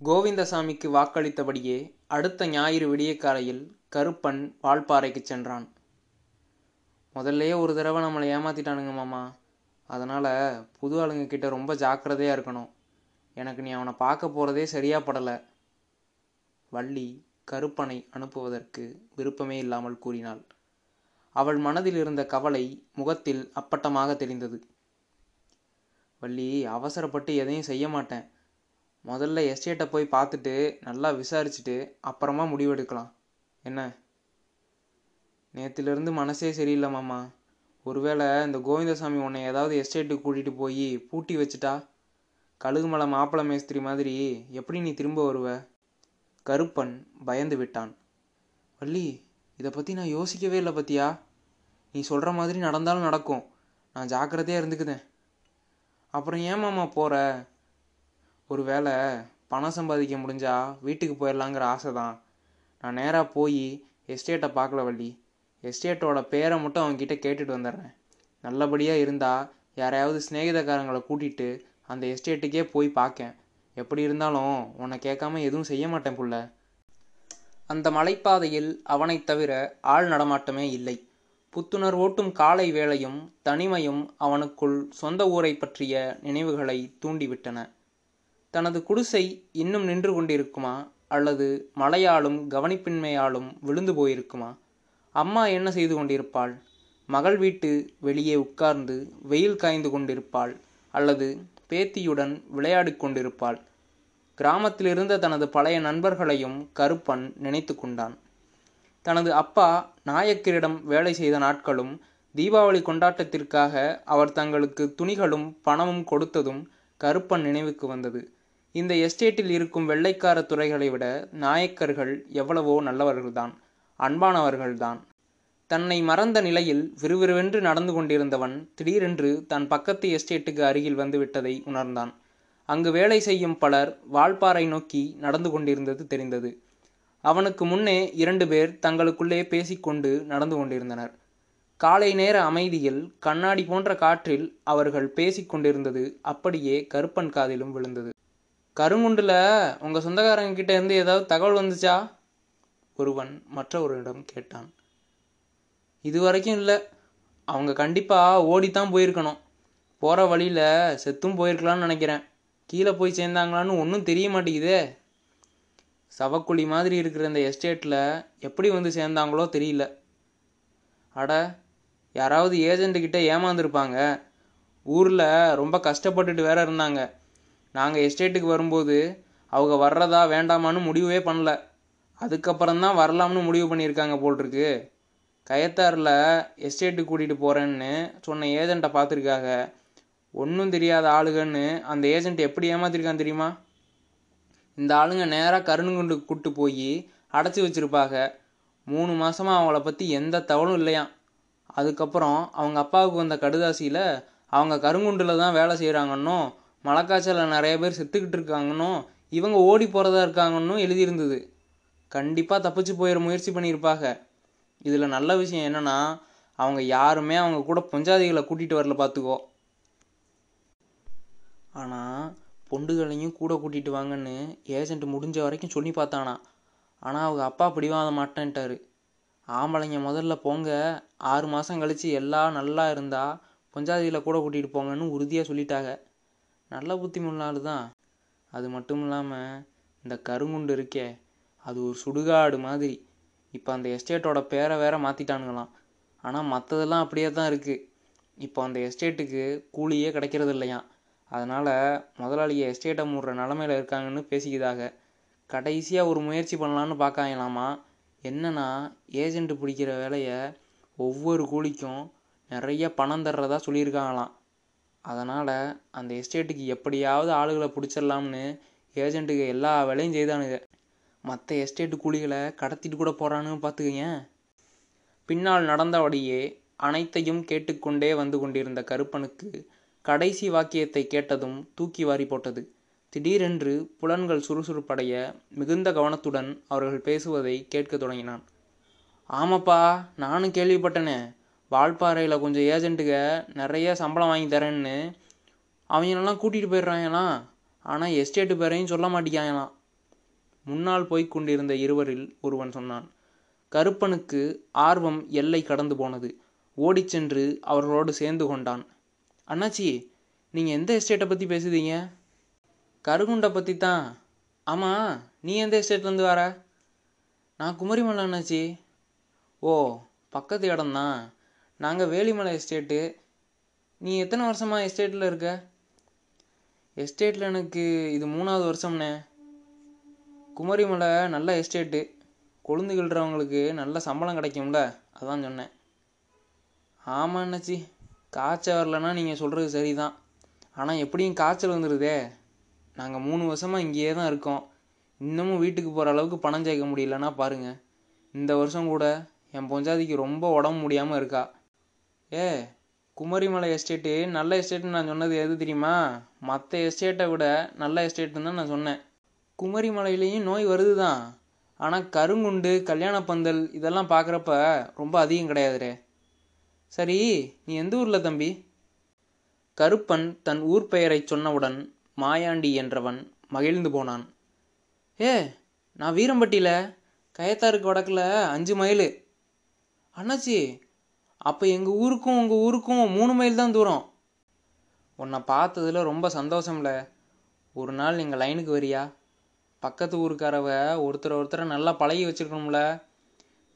கோவிந்தசாமிக்கு வாக்களித்தபடியே அடுத்த ஞாயிறு விடியற்காலையில் கருப்பன் வால்பாறைக்கு சென்றான். முதல்லையே ஒரு தடவை நம்மளை ஏமாத்திட்டானுங்க மாமா. அதனால் புது ஆளுங்க கிட்ட ரொம்ப ஜாக்கிரதையாக இருக்கணும். எனக்கு நீ அவனை பார்க்க போகிறதே சரியா படலை. வள்ளி கருப்பனை அனுப்புவதற்கு விருப்பமே இல்லாமல் கூறினாள். அவள் மனதில் இருந்த கவலை முகத்தில் அப்பட்டமாக தெரிந்தது வள்ளி அவசரப்பட்டு எதையும் செய்ய மாட்டேன். முதல்ல எஸ்டேட்டை போய் பார்த்துட்டு நல்லா விசாரிச்சுட்டு அப்புறமா முடிவெடுக்கலாம். என்ன? நேத்திலிருந்து மனசே சரியில்லை மாமா. ஒருவேளை இந்த கோவிந்தசாமி உன்னை ஏதாவது எஸ்டேட்டுக்கு கூட்டிகிட்டு போய் பூட்டி வச்சுட்டா? கழுகுமலை மாப்பிள மேஸ்திரி மாதிரி எப்படி நீ திரும்ப வருவ? கருப்பன் பயந்து விட்டான். வள்ளி இதை பற்றி நான் யோசிக்கவே இல்லை பத்தியா? நீ சொல்கிற மாதிரி நடந்தாலும் நடக்கும். நான் ஜாக்கிரதையாக இருந்துக்குதேன். அப்புறம் ஏன் மாமா போகிற ஒரு வேளை பணம் சம்பாதிக்க முடிஞ்சா வீட்டுக்கு போயிடலாங்கிற ஆசை தான் நான் நேராக போய் எஸ்டேட்டை பார்க்கல வள்ளி. எஸ்டேட்டோட பேரை மட்டும் அவன்கிட்ட கேட்டுட்டு வந்துடுறேன். நல்லபடியாக இருந்தால் யாரையாவது சிநேகிதக்காரங்களை கூட்டிகிட்டு அந்த எஸ்டேட்டுக்கே போய் பார்க்கேன். எப்படி இருந்தாலும் உன்னை கேட்காம எதுவும் செய்ய மாட்டேன் புள்ள. அந்த மலைப்பாதையில் அவனைத் தவிர ஆள் நடமாட்டமே இல்லை. புத்துணர்வூட்டும் காலை வேளையும் தனிமையும் அவனுக்குள் சொந்த ஊரை பற்றிய நினைவுகளை தூண்டிவிட்டன. தனது குடிசை இன்னும் நின்று கொண்டிருக்குமா? அல்லது மழையாலும் கவனிப்பின்மையாலும் விழுந்து போயிருக்குமா? அம்மா என்ன செய்து கொண்டிருப்பாள்? மகள் வீட்டு வெளியே உட்கார்ந்து வெயில் காய்ந்து கொண்டிருப்பாள் அல்லது பேத்தியுடன் விளையாடி கொண்டிருப்பாள். கிராமத்தில் இருந்த தனது பழைய நண்பர்களையும் கருப்பன் நினைத்து கொண்டான். தனது அப்பா நாயக்கரிடம் வேலை செய்த நாட்களும் தீபாவளி கொண்டாட்டத்திற்காக அவர் தங்களுக்கு துணிகளும் பணமும் கொடுத்ததும் கருப்பன் நினைவுக்கு வந்தது. இந்த எஸ்டேட்டில் இருக்கும் வெள்ளைக்கார துறைகளை விட நாயக்கர்கள் எவ்வளவோ நல்லவர்கள்தான் அன்பானவர்கள்தான். தன்னை மறந்த நிலையில் விறுவிறுவென்று நடந்து கொண்டிருந்தவன் திடீரென்று தன் பக்கத்து எஸ்டேட்டுக்கு அருகில் வந்துவிட்டதை உணர்ந்தான். அங்கு வேலை செய்யும் பலர் வால்பாறை நோக்கி நடந்து கொண்டிருந்தது தெரிந்தது. அவனுக்கு முன்னே இரண்டு பேர் தங்களுக்குள்ளே பேசிக்கொண்டு நடந்து கொண்டிருந்தனர். காலை நேர அமைதியில் கண்ணாடி போன்ற காற்றில் அவர்கள் பேசிக்கொண்டிருந்தது அப்படியே கருப்பன் காதிலும் விழுந்தது. கருங்குண்டில் உங்கள் சொந்தக்காரங்க கிட்ட இருந்து ஏதாவது தகவல் வந்துச்சா? ஒருவன் மற்றவரிடம் கேட்டான். இது வரைக்கும் இல்லை. அவங்க கண்டிப்பாக ஓடித்தான் போயிருக்கணும். போகிற வழியில் செத்தும் போயிருக்கலாம்னு நினைக்கிறேன். கீழே போய் சேர்ந்தாங்களான்னு ஒன்றும் தெரிய மாட்டேங்குதே. சவக்குழி மாதிரி இருக்கிற இந்த எஸ்டேட்டில் எப்படி வந்து சேர்ந்தாங்களோ தெரியல. அட யாராவது ஏஜெண்ட்டுக்கிட்ட ஏமாந்துருப்பாங்க. ஊரில் ரொம்ப கஷ்டப்பட்டுட்டு வேற இருந்தாங்க. நாங்கள் எஸ்டேட்டுக்கு வரும்போது அவங்க வர்றதா வேண்டாமான்னு முடிவே பண்ணல. அதுக்கப்புறம் தான் வரலாம்னு முடிவு பண்ணியிருக்காங்க போட்டிருக்கு கயத்தாரில் எஸ்டேட்டுக்கு கூட்டிகிட்டு போகிறேன்னு சொன்ன ஏஜெண்ட்டை பார்த்துருக்காங்க. ஒன்றும் தெரியாத ஆளுகன்னு அந்த ஏஜெண்ட் எப்படி ஏமாத்திருக்கான் தெரியுமா? இந்த ஆளுங்க நேராக கருணுகுண்டுக்கு கூட்டு போய் அடைச்சி வச்சுருப்பாங்க மூணு மாதமாக அவங்கள பற்றி எந்த தவளும் இல்லையாம். அதுக்கப்புறம் அவங்க அப்பாவுக்கு வந்த கடுதாசியில் அவங்க கருங்குண்டில் தான் வேலை செய்கிறாங்கன்னும் மலைக்காய்ச்சலில் நிறைய பேர் செத்துக்கிட்டு இருக்காங்கன்னும் இவங்க ஓடி போகிறதா இருக்காங்கன்னும் எழுதியிருந்தது. கண்டிப்பாக தப்பிச்சு போயிட முயற்சி பண்ணியிருப்பாங்க. இதில் நல்ல விஷயம் என்னன்னா அவங்க யாருமே அவங்க கூட பொஞ்சாதிகளை கூட்டிகிட்டு வரல பார்த்துக்கோ ஆனால் பொண்டுகளையும் கூட கூட்டிகிட்டு வாங்கன்னு ஏஜென்ட் முடிஞ்ச வரைக்கும் சொல்லி பார்த்தானா. ஆனால் அவங்க அப்பா பிடிவாத மாட்டேன்ட்டாரு. ஆம்பளைங்க முதல்ல போங்க ஆறு மாதம் கழித்து எல்லாம் நல்லா இருந்தால் பொஞ்சாதிகளை கூட கூட்டிகிட்டு போங்கன்னு உறுதியாக சொல்லிட்டாங்க. நல்ல புத்திமுள்ள ஆளு தான். அது மட்டும் இல்லாமல் இந்த கருங்குண்டு இருக்கே அது ஒரு சுடுகாடு மாதிரி. இப்போ அந்த எஸ்டேட்டோட பேரை வேற மாற்றிட்டானுங்களாம் ஆனால் மற்றதெல்லாம் அப்படியே தான் இருக்குது இப்போ அந்த எஸ்டேட்டுக்கு கூலியே கிடைக்கிறது இல்லையாம். அதனால் முதலாளியை எஸ்டேட்டை மூடுற நிலமையில இருக்காங்கன்னு பேசிக்கிதாக. கடைசியாக ஒரு முயற்சி பண்ணலான்னு பார்க்காங்களாமா? என்னன்னா ஏஜென்ட் பிடிக்கிற வேலையை ஒவ்வொரு கூலிக்கும் நிறைய பணம் தர்றதா சொல்லியிருக்காங்களாம். அதனால் அந்த எஸ்டேட்டுக்கு எப்படியாவது ஆளுகளை பிடிச்சிடலாம்னு ஏஜென்ட்டுக்கு எல்லா வேலையும் செய்தானுங்க. மற்ற எஸ்டேட்டு கூலிகளை கடத்திட்டு கூட போகிறானுன்னு பார்த்துக்கங்க. பின்னால் நடந்தபடியே அனைத்தையும் கேட்டுக்கொண்டே வந்து கொண்டிருந்த கருப்பனுக்கு கடைசி வாக்கியத்தை கேட்டதும் தூக்கி வாரி போட்டது. திடீரென்று புலன்கள் சுறுசுறுப்படைய மிகுந்த கவனத்துடன் அவர்கள் பேசுவதை கேட்கத் தொடங்கினான். ஆமாப்பா நானும் கேள்விப்பட்டனே. வால்பாறையில் கொஞ்சம் ஏஜென்ட்டுக நிறைய சம்பளம் வாங்கி தரேன்னு அவங்களெல்லாம் கூட்டிகிட்டு போயிடுறாங்களாம். ஆனால் எஸ்டேட்டு பேரையும் சொல்ல மாட்டேங்காங்களாம் முன்னால் போய்க் கொண்டிருந்த இருவரில் ஒருவன் சொன்னான் கருப்பனுக்கு ஆர்வம் எல்லை கடந்து போனது. ஓடிச் சென்று அவர்களோடு சேர்ந்து கொண்டான். அண்ணாச்சி நீங்கள் எந்த எஸ்டேட்டை பற்றி பேசுதீங்க? கருகுண்டை பற்றி தான் ஆமாம் நீ எந்த எஸ்டேட்லேருந்து வர? நான் குமரிமலை அண்ணாச்சி. ஓ பக்கத்து இடம்தான். நாங்கள் வேலிமலை எஸ்டேட்டு. நீ எத்தனை வருஷமாக எஸ்டேட்டில் இருக்க? எஸ்டேட்டில் எனக்கு இது மூணாவது வருஷம்ண்ணே. குமரிமலை நல்ல எஸ்டேட்டு. கொழுந்து கிள்றவங்களுக்கு நல்ல சம்பளம் கிடைக்கும்ல அதான் சொன்னேன். ஆமாம் அண்ணாச்சி காய்ச்சல் வரலன்னா நீங்கள் சொல்கிறது சரி தான் ஆனால் எப்படியும் காய்ச்சல் வந்துடுதே நாங்கள் மூணு வருஷமாக இங்கேயே தான் இருக்கோம். இன்னமும் வீட்டுக்கு போகிற அளவுக்கு பணம் சேர்க்க முடியலன்னா பாருங்கள் இந்த வருஷம் கூட என் பொஞ்சாதிக்கு ரொம்ப உடம்பு முடியாமல் இருக்கா. ஏ குமரிமலை எஸ்டேட்டு நல்ல எஸ்டேட்டுன்னு நான் சொன்னது எது தெரியுமா? மற்ற எஸ்டேட்டை விட நல்ல எஸ்டேட்டுன்னு தான் நான் சொன்னேன். குமரிமலையிலையும் நோய் வருது தான் ஆனால் கருங்குண்டு கல்யாண பந்தல் இதெல்லாம் பார்க்குறப்ப ரொம்ப அதிகம் கிடையாதுரே. சரி நீ எந்த ஊரில் தம்பி? கருப்பன் தன் ஊர் பெயரைச் சொன்னவுடன் மாயாண்டி என்றவன் மகிழ்ந்து போனான். ஏ நான் வீரம்பட்டியில் கயத்தாருக்கு வடக்கில் அஞ்சு மைல் அண்ணாச்சி அப்போ எங்கள் ஊருக்கும் உங்கள் ஊருக்கும் மூணு மைல் தான் தூரம். உன்னை பார்த்ததுல ரொம்ப சந்தோஷம்ல. ஒரு நாள் எங்கள் லைனுக்கு வரியா? பக்கத்து ஊருக்காரவ ஒருத்தர் ஒருத்தரை நல்லா பழகி வச்சுருக்கணும்ல.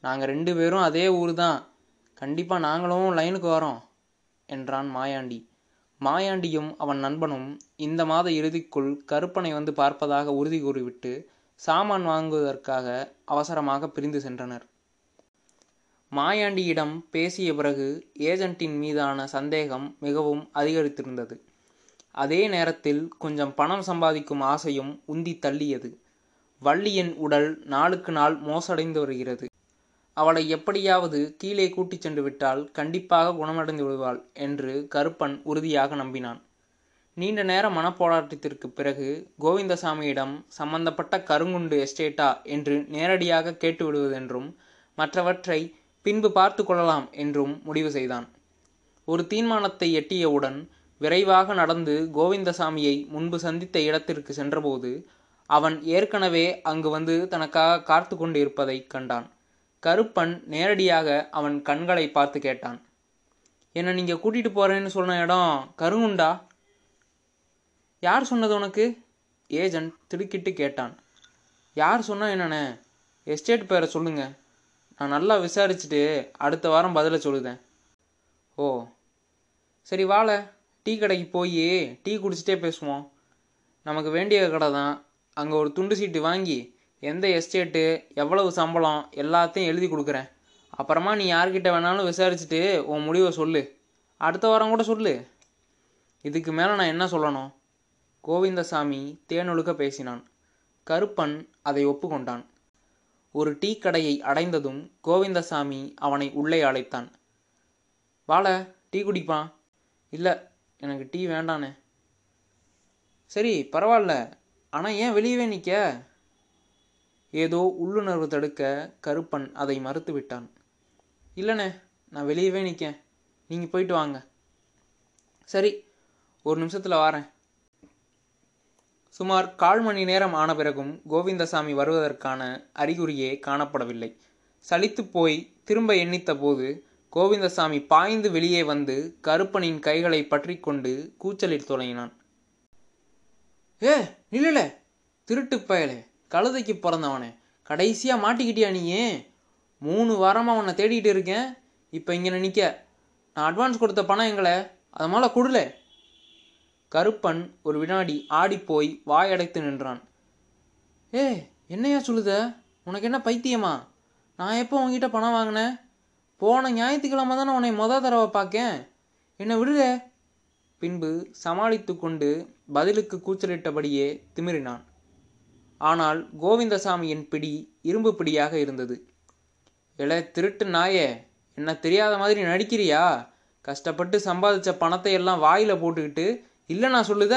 நாங்கள் ரெண்டு பேரும் அதே ஊர் தான். கண்டிப்பாக நாங்களும் லைனுக்கு வரோம் என்றான் மாயாண்டி. மாயாண்டியும் அவன் நண்பனும் இந்த மாத இறுதிக்குள் கருப்பனை வந்து பார்ப்பதாக உறுதி கூறிவிட்டு சாமான் வாங்குவதற்காக அவசரமாக பிரிந்து சென்றனர். மாயாண்டியிடம் பேசிய பிறகு ஏஜென்ட்டின் மீதான சந்தேகம் மிகவும் அதிகரித்திருந்தது. அதே நேரத்தில் கொஞ்சம் பணம் சம்பாதிக்கும் ஆசையும் உந்தி தள்ளியது. வள்ளியின் உடல் நாளுக்கு நாள் மோசடைந்து வருகிறது. அவளை எப்படியாவது கீழே கூட்டிச் சென்று விட்டால் கண்டிப்பாக குணமடைந்து விடுவாள் என்று கருப்பன் உறுதியாக நம்பினான். நீண்ட நேர மனப்போராட்டத்திற்கு பிறகு கோவிந்தசாமியிடம் சம்பந்தப்பட்ட கருங்குண்டு எஸ்டேட்டா? என்று நேரடியாக கேட்டுவிடுவதென்றும் மற்றவற்றை பின்பு பார்த்து கொள்ளலாம் என்றும் முடிவு செய்தான். ஒரு தீர்மானத்தை எட்டியவுடன் விரைவாக நடந்து கோவிந்தசாமியை முன்பு சந்தித்த இடத்திற்கு சென்றபோது அவன் ஏற்கனவே அங்கு வந்து தனக்காக காத்து கொண்டிருப்பதை கண்டான். கருப்பன் நேரடியாக அவன் கண்களை பார்த்து கேட்டான். என்னை நீங்கள் கூட்டிட்டு போறேன்னு சொன்ன இடம் கருங்குண்டா? யார் சொன்னது உனக்கு? ஏஜென்ட் திடுக்கிட்டு கேட்டான். யார் சொன்னா என்னண்ணே எஸ்டேட் பேரை சொல்லுங்கள் நான் நல்லா விசாரிச்சுட்டு அடுத்த வாரம் பதிலை சொல்லுதேன். ஓ சரி வாழ டீ கடைக்கு போய் டீ குடிச்சிட்டே பேசுவோம். நமக்கு வேண்டிய கடை தான். அங்கே ஒரு துண்டு சீட்டு வாங்கி எந்த எஸ்டேட்டு எவ்வளவு சம்பளம் எல்லாத்தையும் எழுதி கொடுக்குறேன். அப்புறமா நீ யார்கிட்ட வேணாலும் விசாரிச்சுட்டு உன் முடிவை சொல்லு. அடுத்த வாரம் கூட சொல்லு. இதுக்கு மேலே நான் என்ன சொல்லணும்? கோவிந்தசாமி தேனொழுக்க பேசினான். கருப்பன் அதை ஒப்புக்கொண்டான். ஒரு டீ கடையை அடைந்ததும் கோவிந்தசாமி அவனை உள்ளே அழைத்தான். வாழ டீ குடிப்பான் இல்லை எனக்கு டீ வேண்டானே. சரி பரவாயில்ல. ஆனால் ஏன் வெளியவே நிற்க ஏதோ உள்ளுணர்வு தடுக்க கருப்பன் அதை மறுத்து விட்டான். இல்லைண்ணே நான் வெளியவே நிற்கேன் நீங்கள் போயிட்டு வாங்க. சரி ஒரு நிமிஷத்தில் வாரேன். சுமார் கால் மணி நேரம் ஆன பிறகும் கோவிந்தசாமி வருவதற்கான அறிகுறியே காணப்படவில்லை. சலித்து போய் திரும்ப எண்ணித்த போது கோவிந்தசாமி பாய்ந்து வெளியே வந்து கருப்பனின் கைகளை பற்றி கொண்டு கூச்சலில் தொடங்கினான். ஏ நில்லல! திருட்டு பயலே! கழுதைக்கு பிறந்தவனே! கடைசியா மாட்டிக்கிட்டியா நீயே மூணு வாரமாக உன்னை தேடிட்டு இருக்கேன். இப்போ இங்கே நிற்க நான் அட்வான்ஸ் கொடுத்த பணம் எங்களை அது மேலே கொடுல! கருப்பன் ஒரு வினாடி ஆடிப்போய் வாயடைத்து நின்றான். ஏ என்னையா சொல்லுத? உனக்கு என்ன பைத்தியமா? நான் எப்போ உங்ககிட்ட பணம் வாங்கினேன் போன ஞாயிற்றுக்கிழமை தானே உன்னை மொத தடவை பார்க்கேன் என்னை விடுற. பின்பு சமாளித்து கொண்டு பதிலுக்கு கூச்சலிட்டபடியே திமிரினான். ஆனால் கோவிந்தசாமியின் பிடி இரும்பு பிடியாக இருந்தது. இல திருட்டு நாயே என்ன தெரியாத மாதிரி நடிக்கிறியா? கஷ்டப்பட்டு சம்பாதிச்ச பணத்தை எல்லாம் வாயில போட்டுக்கிட்டு இல்லை நான் சொல்லுத.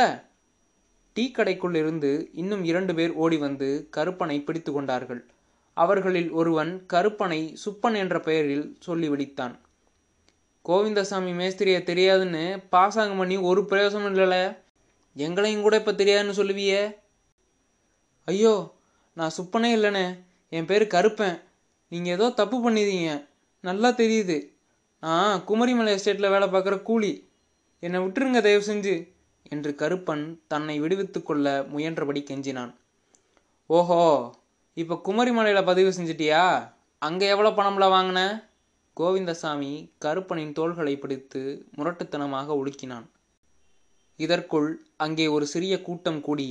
டீ கடைக்குள் இருந்து இன்னும் இரண்டு பேர் ஓடி வந்து கருப்பனை பிடித்து கொண்டார்கள். அவர்களில் ஒருவன் கருப்பனை சுப்பன் என்ற பெயரில் சொல்லி விடித்தான் கோவிந்தசாமி மேஸ்திரியை தெரியாதுன்னு பாசாங்கம் பண்ணி ஒரு பிரயோசனம் இல்லைல? எங்களையும் கூட இப்போ தெரியாதுன்னு சொல்லுவியே? ஐயோ நான் சுப்பனே இல்லைண்ணே என் பேர் கருப்பேன். நீங்கள் ஏதோ தப்பு பண்ணிதீங்க. நல்லா தெரியுது. நான் குமரிமலை எஸ்டேட்டில் வேலை பார்க்குற கூலி. என்னை விட்டுருங்க தயவு செஞ்சு. என்று கருப்பன் தன்னை விடுவித்துக் கொள்ள முயன்றபடி கெஞ்சினான். ஓஹோ இப்போ குமரிமலையில் பதிவு செஞ்சிட்டியா? அங்கே எவ்வளோ பணம்ல வாங்கின? கோவிந்தசாமி கருப்பனின் தோள்களை பிடித்து முரட்டுத்தனமாக உலுக்கினான். இதற்குள் அங்கே ஒரு சிறிய கூட்டம் கூடி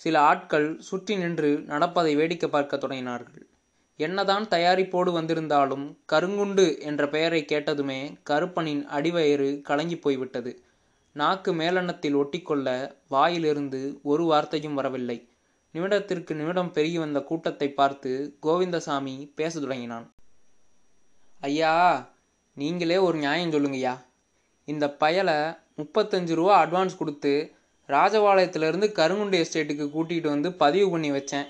சில ஆட்கள் சுற்றி நின்று நடப்பதை வேடிக்கை பார்க்க தொடங்கினார்கள். என்னதான் தயாரிப்போடு வந்திருந்தாலும் கருங்குண்டு என்ற பெயரை கேட்டதுமே கருப்பனின் அடிவயிறு கலங்கி போய்விட்டது. நாக்கு மேலெண்ணத்தில் ஒட்டிக்கொள்ள வாயிலிருந்து ஒரு வார்த்தையும் வரவில்லை. நிமிடத்திற்கு நிமிடம் பெருகி வந்த கூட்டத்தை பார்த்து கோவிந்தசாமி பேச தொடங்கினான். ஐயா நீங்களே ஒரு நியாயம் சொல்லுங்கய்யா. இந்த பயலை முப்பத்தஞ்சு ரூபா அட்வான்ஸ் கொடுத்து ராஜபாளையத்திலேருந்து கருங்குண்டி எஸ்டேட்டுக்கு கூட்டிகிட்டு வந்து பதிவு பண்ணி வச்சேன்.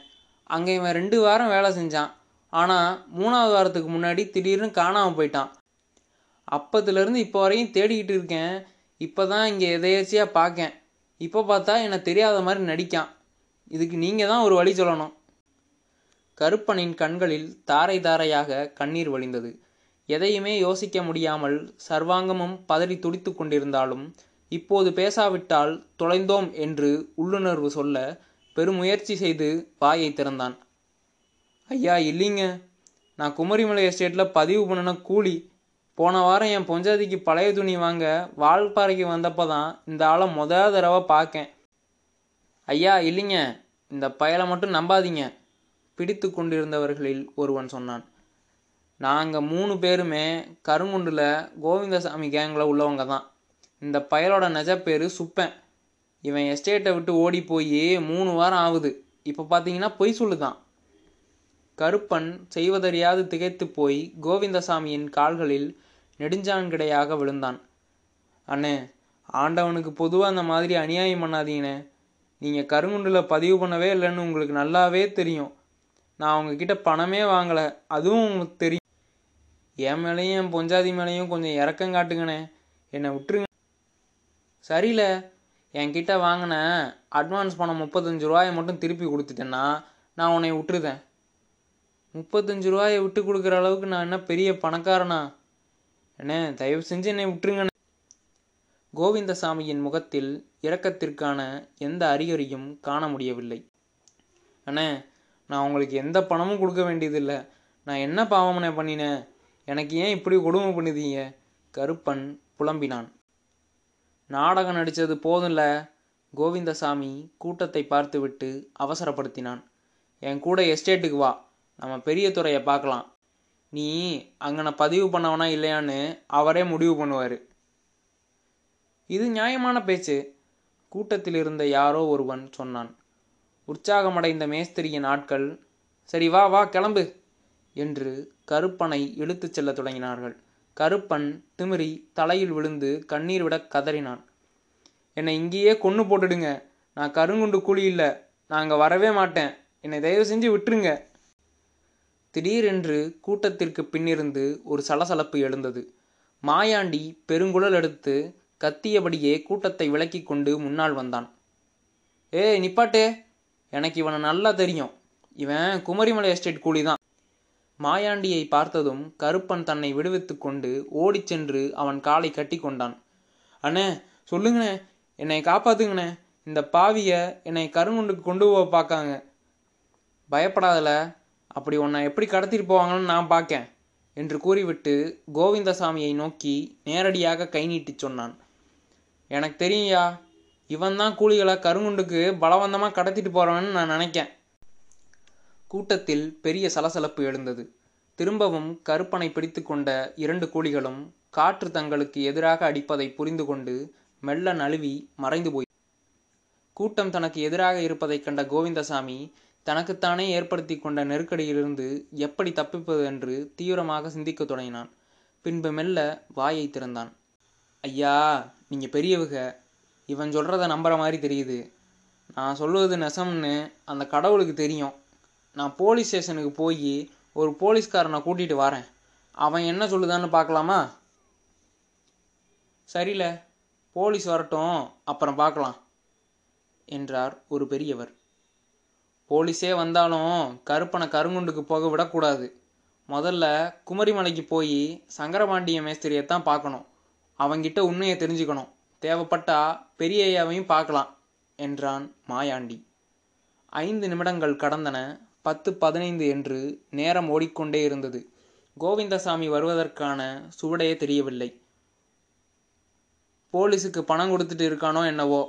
அங்கே இவன் ரெண்டு வாரம் வேலை செஞ்சான். ஆனால் மூணாவது வாரத்துக்கு முன்னாடி திடீர்னு காணாமல் போயிட்டான். அப்பத்துலேருந்து இப்போ வரையும் தேடிக்கிட்டு இருக்கேன். இப்போ தான் இங்கே எதையாச்சியாக பார்க்கேன் இப்போ பார்த்தா என்னை தெரியாத மாதிரி நடிக்கான். இதுக்கு நீங்கள் தான் ஒரு வழி சொல்லணும். கருப்பனின் கண்களில் தாரை தாரையாக கண்ணீர் வழிந்தது. எதையுமே யோசிக்க முடியாமல் சர்வாங்கமும் பதறி துடித்து கொண்டிருந்தாலும் இப்போது பேசாவிட்டால் தொலைந்தோம் என்று உள்ளுணர்வு சொல்ல பெருமுயற்சி செய்து வாயை திறந்தான். ஐயா இல்லைங்க. நான் குமரிமலை எஸ்டேட்டில் பதிவு பண்ணின கூலி. போன வாரம் என் பொஞ்சாதிக்கு பழைய துணி வாங்க வால்பாறைக்கு வந்தப்போ தான் இந்த ஆளை முத தடவை பார்க்கேன். ஐயா இல்லைங்க. இந்த பயலை மட்டும் நம்பாதீங்க. பிடித்து கொண்டிருந்தவர்களில் ஒருவன் சொன்னான். நாங்கள் மூணு பேருமே கருங்குண்டில் கோவிந்தசாமி கேங்கில் உள்ளவங்க தான். இந்த பயலோட நெஜ பேர் சுப்பேன். இவன் எஸ்டேட்டை விட்டு ஓடி போய் மூணு வாரம் ஆகுது. இப்போ பார்த்தீங்கன்னா பொய் சொல்லுதான். கருப்பன் செய்வதறியாது திகைத்து போய் கோவிந்தசாமியின் கால்களில் நெடுஞ்சான்கிடையாக விழுந்தான். அண்ணே ஆண்டவனுக்கு பொதுவாக அந்த மாதிரி அநியாயம் பண்ணாதீங்கண்ணே. நீங்கள் கருங்குண்டில் பதிவு பண்ணவே இல்லைன்னு உங்களுக்கு நல்லாவே தெரியும். நான் உங்ககிட்ட பணமே வாங்கலை. அதுவும் உங்களுக்கு தெரியும். என் மேலேயும் என் பொஞ்சாதி மேலேயும் கொஞ்சம் இறக்கம் காட்டுங்கண்ணே. என்னை விட்டுருங்க. சரியில்ல. என்கிட்ட வாங்கின அட்வான்ஸ் பணம் முப்பத்தஞ்சு ரூபாயை மட்டும் திருப்பி கொடுத்துட்டேன்னா நான் உன்னை விட்டுருதேன். முப்பத்தஞ்சு ரூபாயை விட்டு கொடுக்குற அளவுக்கு நான் என்ன பெரிய பணக்காரனா? அண்ணே தயவு செஞ்சு என்னை விட்டுருங்கண்ணே கோவிந்தசாமியின் முகத்தில் இரக்கத்திற்கான எந்த அறிகுறியும் காண முடியவில்லை. அண்ணே நான் உங்களுக்கு எந்த பணமும் கொடுக்க வேண்டியதில்லை. நான் என்ன பாவமனே பண்ணினேன் எனக்கு ஏன் இப்படி கொடுமை பண்ணுதீங்க? கருப்பன் புலம்பினான். நாடகம் நடித்தது போதும்ல? கோவிந்தசாமி கூட்டத்தை பார்த்துவிட்டு அவசரப்படுத்தினான். என் கூட எஸ்டேட்டுக்கு வா. நம்ம பெரிய துறையை பார்க்கலாம். நீ அங்கன பதிவு பண்ணவனா இல்லையான்னு அவரே முடிவு பண்ணுவார். இது நியாயமான பேச்சு. கூட்டத்தில் இருந்த யாரோ ஒருவன் சொன்னான். உற்சாகமடைந்த மேஸ்திரியின் ஆட்கள் சரி வா வா கிளம்பு என்று கருப்பனை இழுத்துச் செல்ல தொடங்கினார்கள். கருப்பன் திமிரி தலையில் விழுந்து கண்ணீர் விட கதறினான். என்னை இங்கேயே கொன்று போட்டுடுங்க. நான் கருங்குண்டு கூலி இல்லை. நான் அங்கே வரவே மாட்டேன். என்னை தயவு செஞ்சு விட்டுருங்க. திடீரென்று கூட்டத்திற்கு பின்னிருந்து ஒரு சலசலப்பு எழுந்தது. மாயாண்டி பெருங்குழல் எடுத்து கத்தியபடியே கூட்டத்தை விலக்கி கொண்டு முன்னால் வந்தான். ஏய் நிப்பாட்டே! எனக்கு இவனை நல்லா தெரியும். இவன் குமரிமலை எஸ்டேட் கூலி தான் மாயாண்டியை பார்த்ததும் கருப்பன் தன்னை விடுவித்து கொண்டு ஓடிச் சென்று அவன் காலை கட்டி கொண்டான். அண்ணே சொல்லுங்கண்ணே! என்னை காப்பாத்துங்கண்ணே! இந்த பாவிய என்னை கருங்குண்டுக்கு கொண்டு போக பார்க்காங்க. பயப்படாதல. அப்படி உன்னை எப்படி கடத்திட்டு போவாங்கன்னு நான் பார்க்கேன் என்று கூறிவிட்டு கோவிந்தசாமியை நோக்கி நேரடியாக கை நீட்டி சொன்னான். எனக்கு தெரியும்யா இவன் தான் கூலிகளை கருங்குண்டுக்கு பலவந்தமாக கடத்திட்டு போகிறவன்னு நான் நினைக்கேன். கூட்டத்தில் பெரிய சலசலப்பு எழுந்தது. திரும்பவும் கருப்பனை பிடித்து கொண்ட இரண்டு கூலிகளும் காற்று தங்களுக்கு எதிராக அடிப்பதை புரிந்து கொண்டு மெல்ல நழுவி மறைந்து போய் கூட்டம் தனக்கு எதிராக இருப்பதைக் கண்ட கோவிந்தசாமி தனக்குத்தானே ஏற்படுத்தி கொண்ட நெருக்கடியிலிருந்து எப்படி தப்பிப்பது என்று தீவிரமாக சிந்திக்கத் தொடங்கினான். பின்பு மெல்ல வாயை திறந்தான். ஐயா நீங்கள் பெரியவுக இவன் சொல்கிறத நம்புகிற மாதிரி தெரியுது. நான் சொல்லுவது நெசம்னு அந்த கடவுளுக்கு தெரியும். நான் போலீஸ் ஸ்டேஷனுக்கு போய் ஒரு போலீஸ்காரனை கூட்டிகிட்டு வரேன். அவன் என்ன சொல்லுதான்னு பார்க்கலாமா? சரியில்ல போலீஸ் வரட்டும். அப்புறம் பார்க்கலாம் என்றார் ஒரு பெரியவர். போலீஸே வந்தாலும் கருப்பனை கருங்குண்டுக்கு போக விடக்கூடாது. முதல்ல குமரிமலைக்கு போய் சங்கரபாண்டிய மேஸ்திரியை தான் பார்க்கணும். அவங்கிட்ட உண்மையை தெரிஞ்சுக்கணும். தேவைப்பட்டா பெரிய ஐயாவையும் பார்க்கலாம் என்றான் மாயாண்டி. ஐந்து நிமிடங்கள் கடந்தன. பத்து பதினைந்து என்று நேரம் ஓடிக்கொண்டே இருந்தது. கோவிந்தசாமி வருவதற்கான சுவடையே தெரியவில்லை. போலீஸுக்கு பணம் கொடுத்துட்டு இருக்கானோ என்னவோ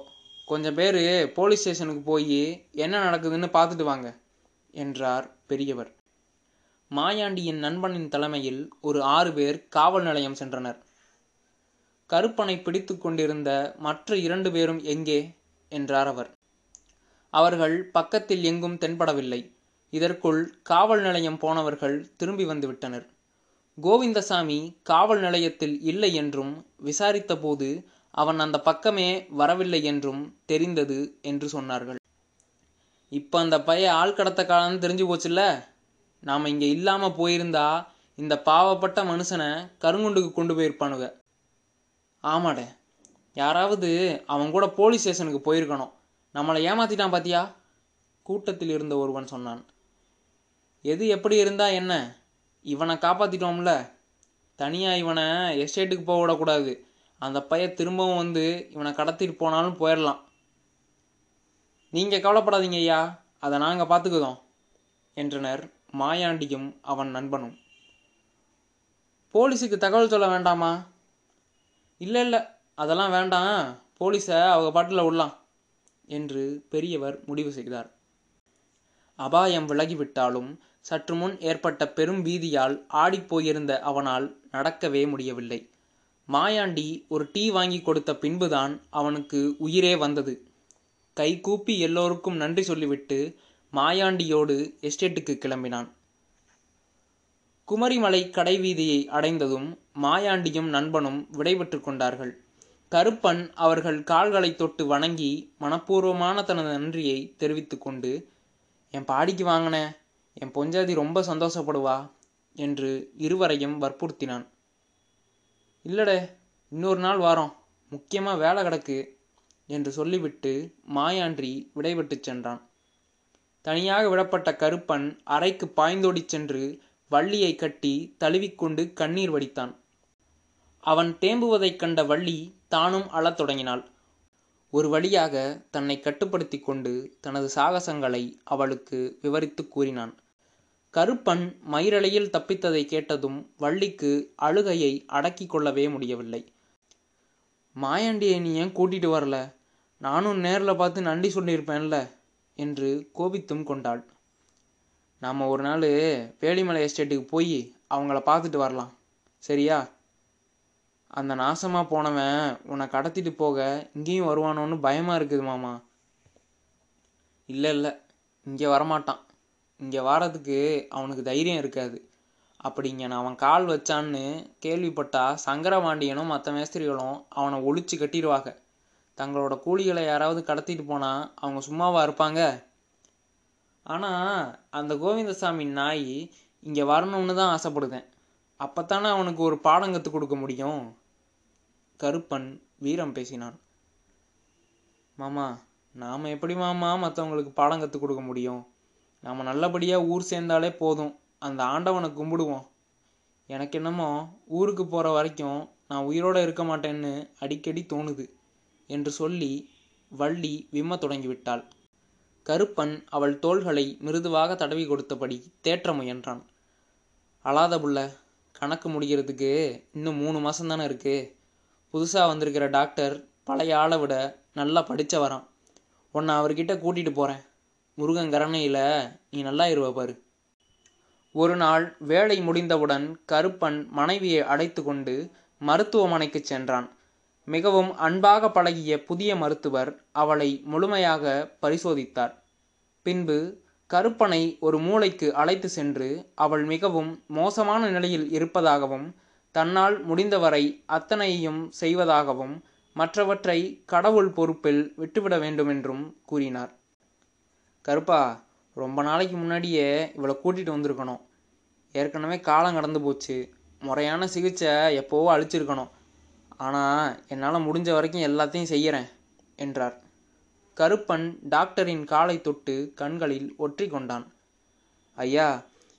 கொஞ்சம் பேர் போலீஸ் ஸ்டேஷனுக்கு போய் என்ன நடக்குதுன்னு பார்த்துட்டு வாங்க என்றார் பெரியவர். மாயாண்டியின் நண்பனின் தலைமையில் ஒரு ஆறு பேர் காவல் நிலையம் சென்றனர். கருப்பனை பிடித்து கொண்டிருந்த மற்ற இரண்டு பேரும் எங்கே? என்றார் அவர். அவர்கள் பக்கத்தில் எங்கும் தென்படவில்லை. இதற்குள் காவல் நிலையம் போனவர்கள் திரும்பி வந்து விட்டனர். கோவிந்தசாமி காவல் நிலையத்தில் இல்லை என்றும் விசாரித்தபோது அவன் அந்த பக்கமே வரவில்லை என்றும் தெரிந்தது என்று சொன்னார்கள். இப்போ அந்த பைய ஆள் கடத்த காலம்னு தெரிஞ்சு போச்சுல்ல? நாம் இங்கே இல்லாமல் போயிருந்தா இந்த பாவப்பட்ட மனுஷனை கருங்குண்டுக்கு கொண்டு போயிருப்பானுங்க. ஆமாடே. யாராவது அவன் கூட போலீஸ் ஸ்டேஷனுக்கு போயிருக்கணும். நம்மளை ஏமாத்திட்டான் பாத்தியா? கூட்டத்தில் இருந்த ஒருவன் சொன்னான். எது எப்படி இருந்தா என்ன? இவனை காப்பாத்திட்டோம்ல. தனியாக இவனை எஸ்டேட்டுக்கு போக விடக்கூடாது. அந்த பையன் திரும்பவும் வந்து இவனை கடத்திட்டு போனாலும் போயிடலாம். நீங்கள் கவலைப்படாதீங்க ஐயா. அதை நாங்கள் பார்த்துக்குதோம் என்றனர் மாயாண்டியும் அவன் நண்பனும். போலீஸுக்கு தகவல் சொல்ல வேண்டாமா? இல்லை இல்லை அதெல்லாம் வேண்டாம். போலீஸை அவங்க பாட்டில் விடலாம் என்று பெரியவர் முடிவு செய்தார். அபாயம் விலகிவிட்டாலும் சற்று முன் ஏற்பட்ட பெரும் பீதியால் ஆடிப்போயிருந்த அவனால் நடக்கவே முடியவில்லை. மாயாண்டி ஒரு டீ வாங்கி கொடுத்த பின்புதான் அவனுக்கு உயிரே வந்தது. கை கூப்பி எல்லோருக்கும் நன்றி சொல்லிவிட்டு மாயாண்டியோடு எஸ்டேட்டுக்கு கிளம்பினான். குமரிமலை கடைவீதியை அடைந்ததும் மாயாண்டியும் நண்பனும் விடைபெற்று கொண்டார்கள். கருப்பன் அவர்கள் கால்களை தொட்டு வணங்கி மனப்பூர்வமான தனது நன்றியை தெரிவித்து கொண்டு என் பாடிக்கு வாங்கின என் பொஞ்சாதி ரொம்ப சந்தோஷப்படுவா என்று இருவரையும் வற்புறுத்தினான். இல்லடே இன்னொரு நாள் வாரோம். முக்கியமாக வேலை கிடக்கு என்று சொல்லிவிட்டு மாயாண்டி விடைபெற்றுச் சென்றான். தனியாக விடப்பட்ட கருப்பன் அறைக்கு பாய்ந்தோடிச் சென்று வள்ளியை கட்டி தழுவிக்கொண்டு கண்ணீர் வடித்தான். அவன் தேம்புவதைக் கண்ட வள்ளி தானும் அழத் தொடங்கினாள். ஒரு வழியாக தன்னை கட்டுப்படுத்தி கொண்டு தனது சாகசங்களை அவளுக்கு விவரித்து கூறினான். கருப்பன் மயிரலையில் தப்பித்ததை கேட்டதும் வள்ளிக்கு அழுகையை அடக்கிக் கொள்ளவே முடியவில்லை. மாயாண்டியை நீ ஏன் கூட்டிட்டு வரல? நானும் நேரில் பார்த்து நன்றி சொல்லியிருப்பேன்ல என்று கோபித்தும் கொண்டாள். நாம் ஒரு நாள் வேலிமலை எஸ்டேட்டுக்கு போய் அவங்கள பார்த்துட்டு வரலாம். சரியா? அந்த நாசமாக போனவன் உன்னை கடத்திட்டு போக இங்கேயும் வருவானோன்னு பயமாக இருக்குது மாமா. இல்லை இல்லை. இங்கே வரமாட்டான். இங்கே வாரதுக்கு அவனுக்கு தைரியம் இருக்காது. அப்படிங்க நான் அவன் கால் வச்சான்னு கேள்விப்பட்டா சங்கரபாண்டியனும் மற்ற மேஸ்திரிகளும் அவனை ஒழிச்சு கட்டிடுவாங்க. தங்களோட கூலிகளை யாராவது கடத்திட்டு போனால் அவங்க சும்மாவா இருப்பாங்க? ஆனால் அந்த கோவிந்தசாமி நாய் இங்கே வரணும்னு தான் ஆசைப்படுதேன். அப்போத்தானே அவனுக்கு ஒரு பாடம் கற்றுக் கொடுக்க முடியும்? கருப்பன் வீரம் பேசினான். மாமா நாம் எப்படி மாமா மற்றவங்களுக்கு பாடம் கற்றுக் கொடுக்க முடியும்? நாம் நல்லபடியாக ஊர் சேர்ந்தாலே போதும். அந்த ஆண்டவனை கும்பிடுவோம். எனக்கு என்னமோ ஊருக்கு போகிற வரைக்கும் நான் உயிரோடு இருக்க மாட்டேன்னு அடிக்கடி தோணுது என்று சொல்லி வள்ளி விம்ம தொடங்கிவிட்டாள். கருப்பன் அவள் தோள்களை மிருதுவாக தடவி கொடுத்தபடி தேற்ற முயன்றான். அழாத புள்ள கணக்கு முடிகிறதுக்கு இன்னும் மூணு மாதம் தானே இருக்கு. புதுசாக வந்திருக்கிற டாக்டர் பழைய ஆளை விட நல்லா படித்தவரான் உன்னை அவர்கிட்ட கூட்டிகிட்டு போகிறேன் முருகன் கரணையில் நீ நல்லா இருவ பாரு. ஒரு நாள் வேலை முடிந்தவுடன் கருப்பன் மனைவியை அழைத்து கொண்டு மருத்துவமனைக்கு சென்றான். மிகவும் அன்பாக பழகிய புதிய மருத்துவர் அவளை முழுமையாக பரிசோதித்தார். பின்பு கருப்பனை ஒரு மூளைக்கு அழைத்து சென்று அவள் மிகவும் மோசமான நிலையில் இருப்பதாகவும் தன்னால் முடிந்தவரை அத்தனையும் செய்வதாகவும் மற்றவற்றை கடவுள் பொறுப்பில் விட்டுவிட வேண்டுமென்றும் கூறினார். கருப்பா ரொம்ப நாளைக்கு முன்னாடியே இவளை கூட்டிகிட்டு வந்திருக்கணும். ஏற்கனவே காலம் கடந்து போச்சு. முறையான சிகிச்சை எப்போவோ அழிச்சிருக்கணும் ஆனால் என்னால் முடிஞ்ச வரைக்கும் எல்லாத்தையும் செய்கிறேன் என்றார். கருப்பன் டாக்டரின் காலை தொட்டு கண்களில் ஒற்றி கொண்டான். ஐயா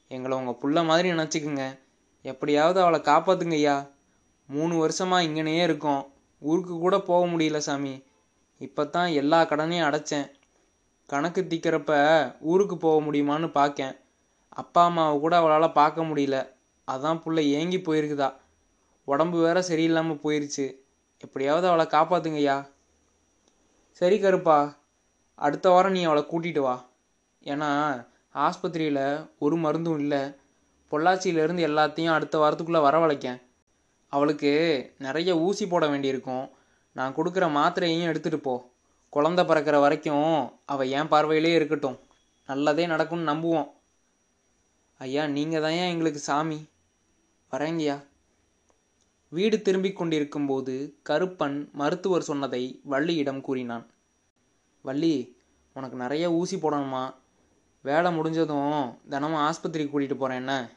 எங்களை உங்கள் புள்ள மாதிரி நினச்சிக்குங்க. எப்படியாவது அவளை காப்பாத்துங்க ஐயா. மூணு வருஷமாக இங்கனையே இருக்கோம். ஊருக்கு கூட போக முடியல சாமி. இப்போ தான் எல்லா கடனையும் அடைச்சேன். கணக்கு திக்கிறப்ப ஊருக்கு போக முடியுமான்னு பார்க்கேன் அப்பா அம்மாவை கூட அவளால் பார்க்க முடியல. அதான் புள்ள ஏங்கி போயிருக்குதா. உடம்பு வேற சரியில்லாமல் போயிருச்சு. எப்படியாவது அவளை காப்பாத்துங்கய்யா. சரி கருப்பா. அடுத்த வாரம் நீ அவளை கூட்டிட்டு வா. ஏன்னா ஆஸ்பத்திரியில் ஒரு மருந்தும் இல்லை. பொள்ளாச்சியிலேருந்து எல்லாத்தையும் அடுத்த வாரத்துக்குள்ளே வரவழைக்கேன். அவளுக்கு நிறைய ஊசி போட வேண்டியிருக்கும். நான் கொடுக்குற மாத்திரையையும் எடுத்துகிட்டு போ. குழந்த பிறக்கிற வரைக்கும் அவள் என் பார்வையிலே இருக்கட்டும். நல்லதே நடக்கும்னு நம்புவோம். ஐயா நீங்கள் தான் ஏன் எங்களுக்கு சாமி? வரேங்கய்யா. வீடு திரும்பிக் கொண்டிருக்கும்போது கருப்பன் மருத்துவர் சொன்னதை வள்ளியிடம் கூறினான். வள்ளி உனக்கு நிறைய ஊசி போடணுமா? வேலை முடிஞ்சதும் தினமும் ஆஸ்பத்திரிக்கு கூட்டிகிட்டு போகிறேன் என்ன?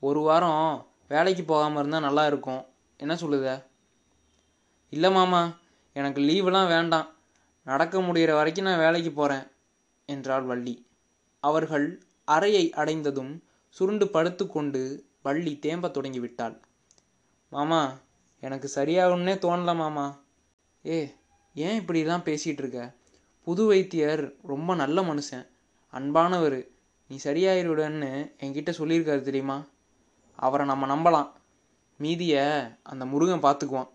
ஒரு வாரம் வேலைக்கு போகாமல் இருந்தால் நல்லா இருக்கும். என்ன சொல்லுத? இல்லை மாமா எனக்கு லீவெலாம் வேண்டாம். நடக்க முடிகிற வரைக்கும் நான் வேலைக்கு போகிறேன் என்றாள் வள்ளி. அவர்கள் அறையை அடைந்ததும் சுருண்டு படுத்துக்கொண்டு வள்ளி தேம்பத் தொடங்கிவிட்டாள். மாமா எனக்கு சரியாகணும்னே தோணல மாமா. ஏ ஏன் இப்படிலாம் பேசிகிட்டு இருக்க? புது வைத்தியர் ரொம்ப நல்ல மனுஷன். அன்பானவர். நீ சரியாயிருவிடன்னு என்கிட்ட சொல்லியிருக்காரு தெரியுமா? அவரை நம்ம நம்பலாம். மீதியை அந்த முருகன் பார்த்துக்குவான்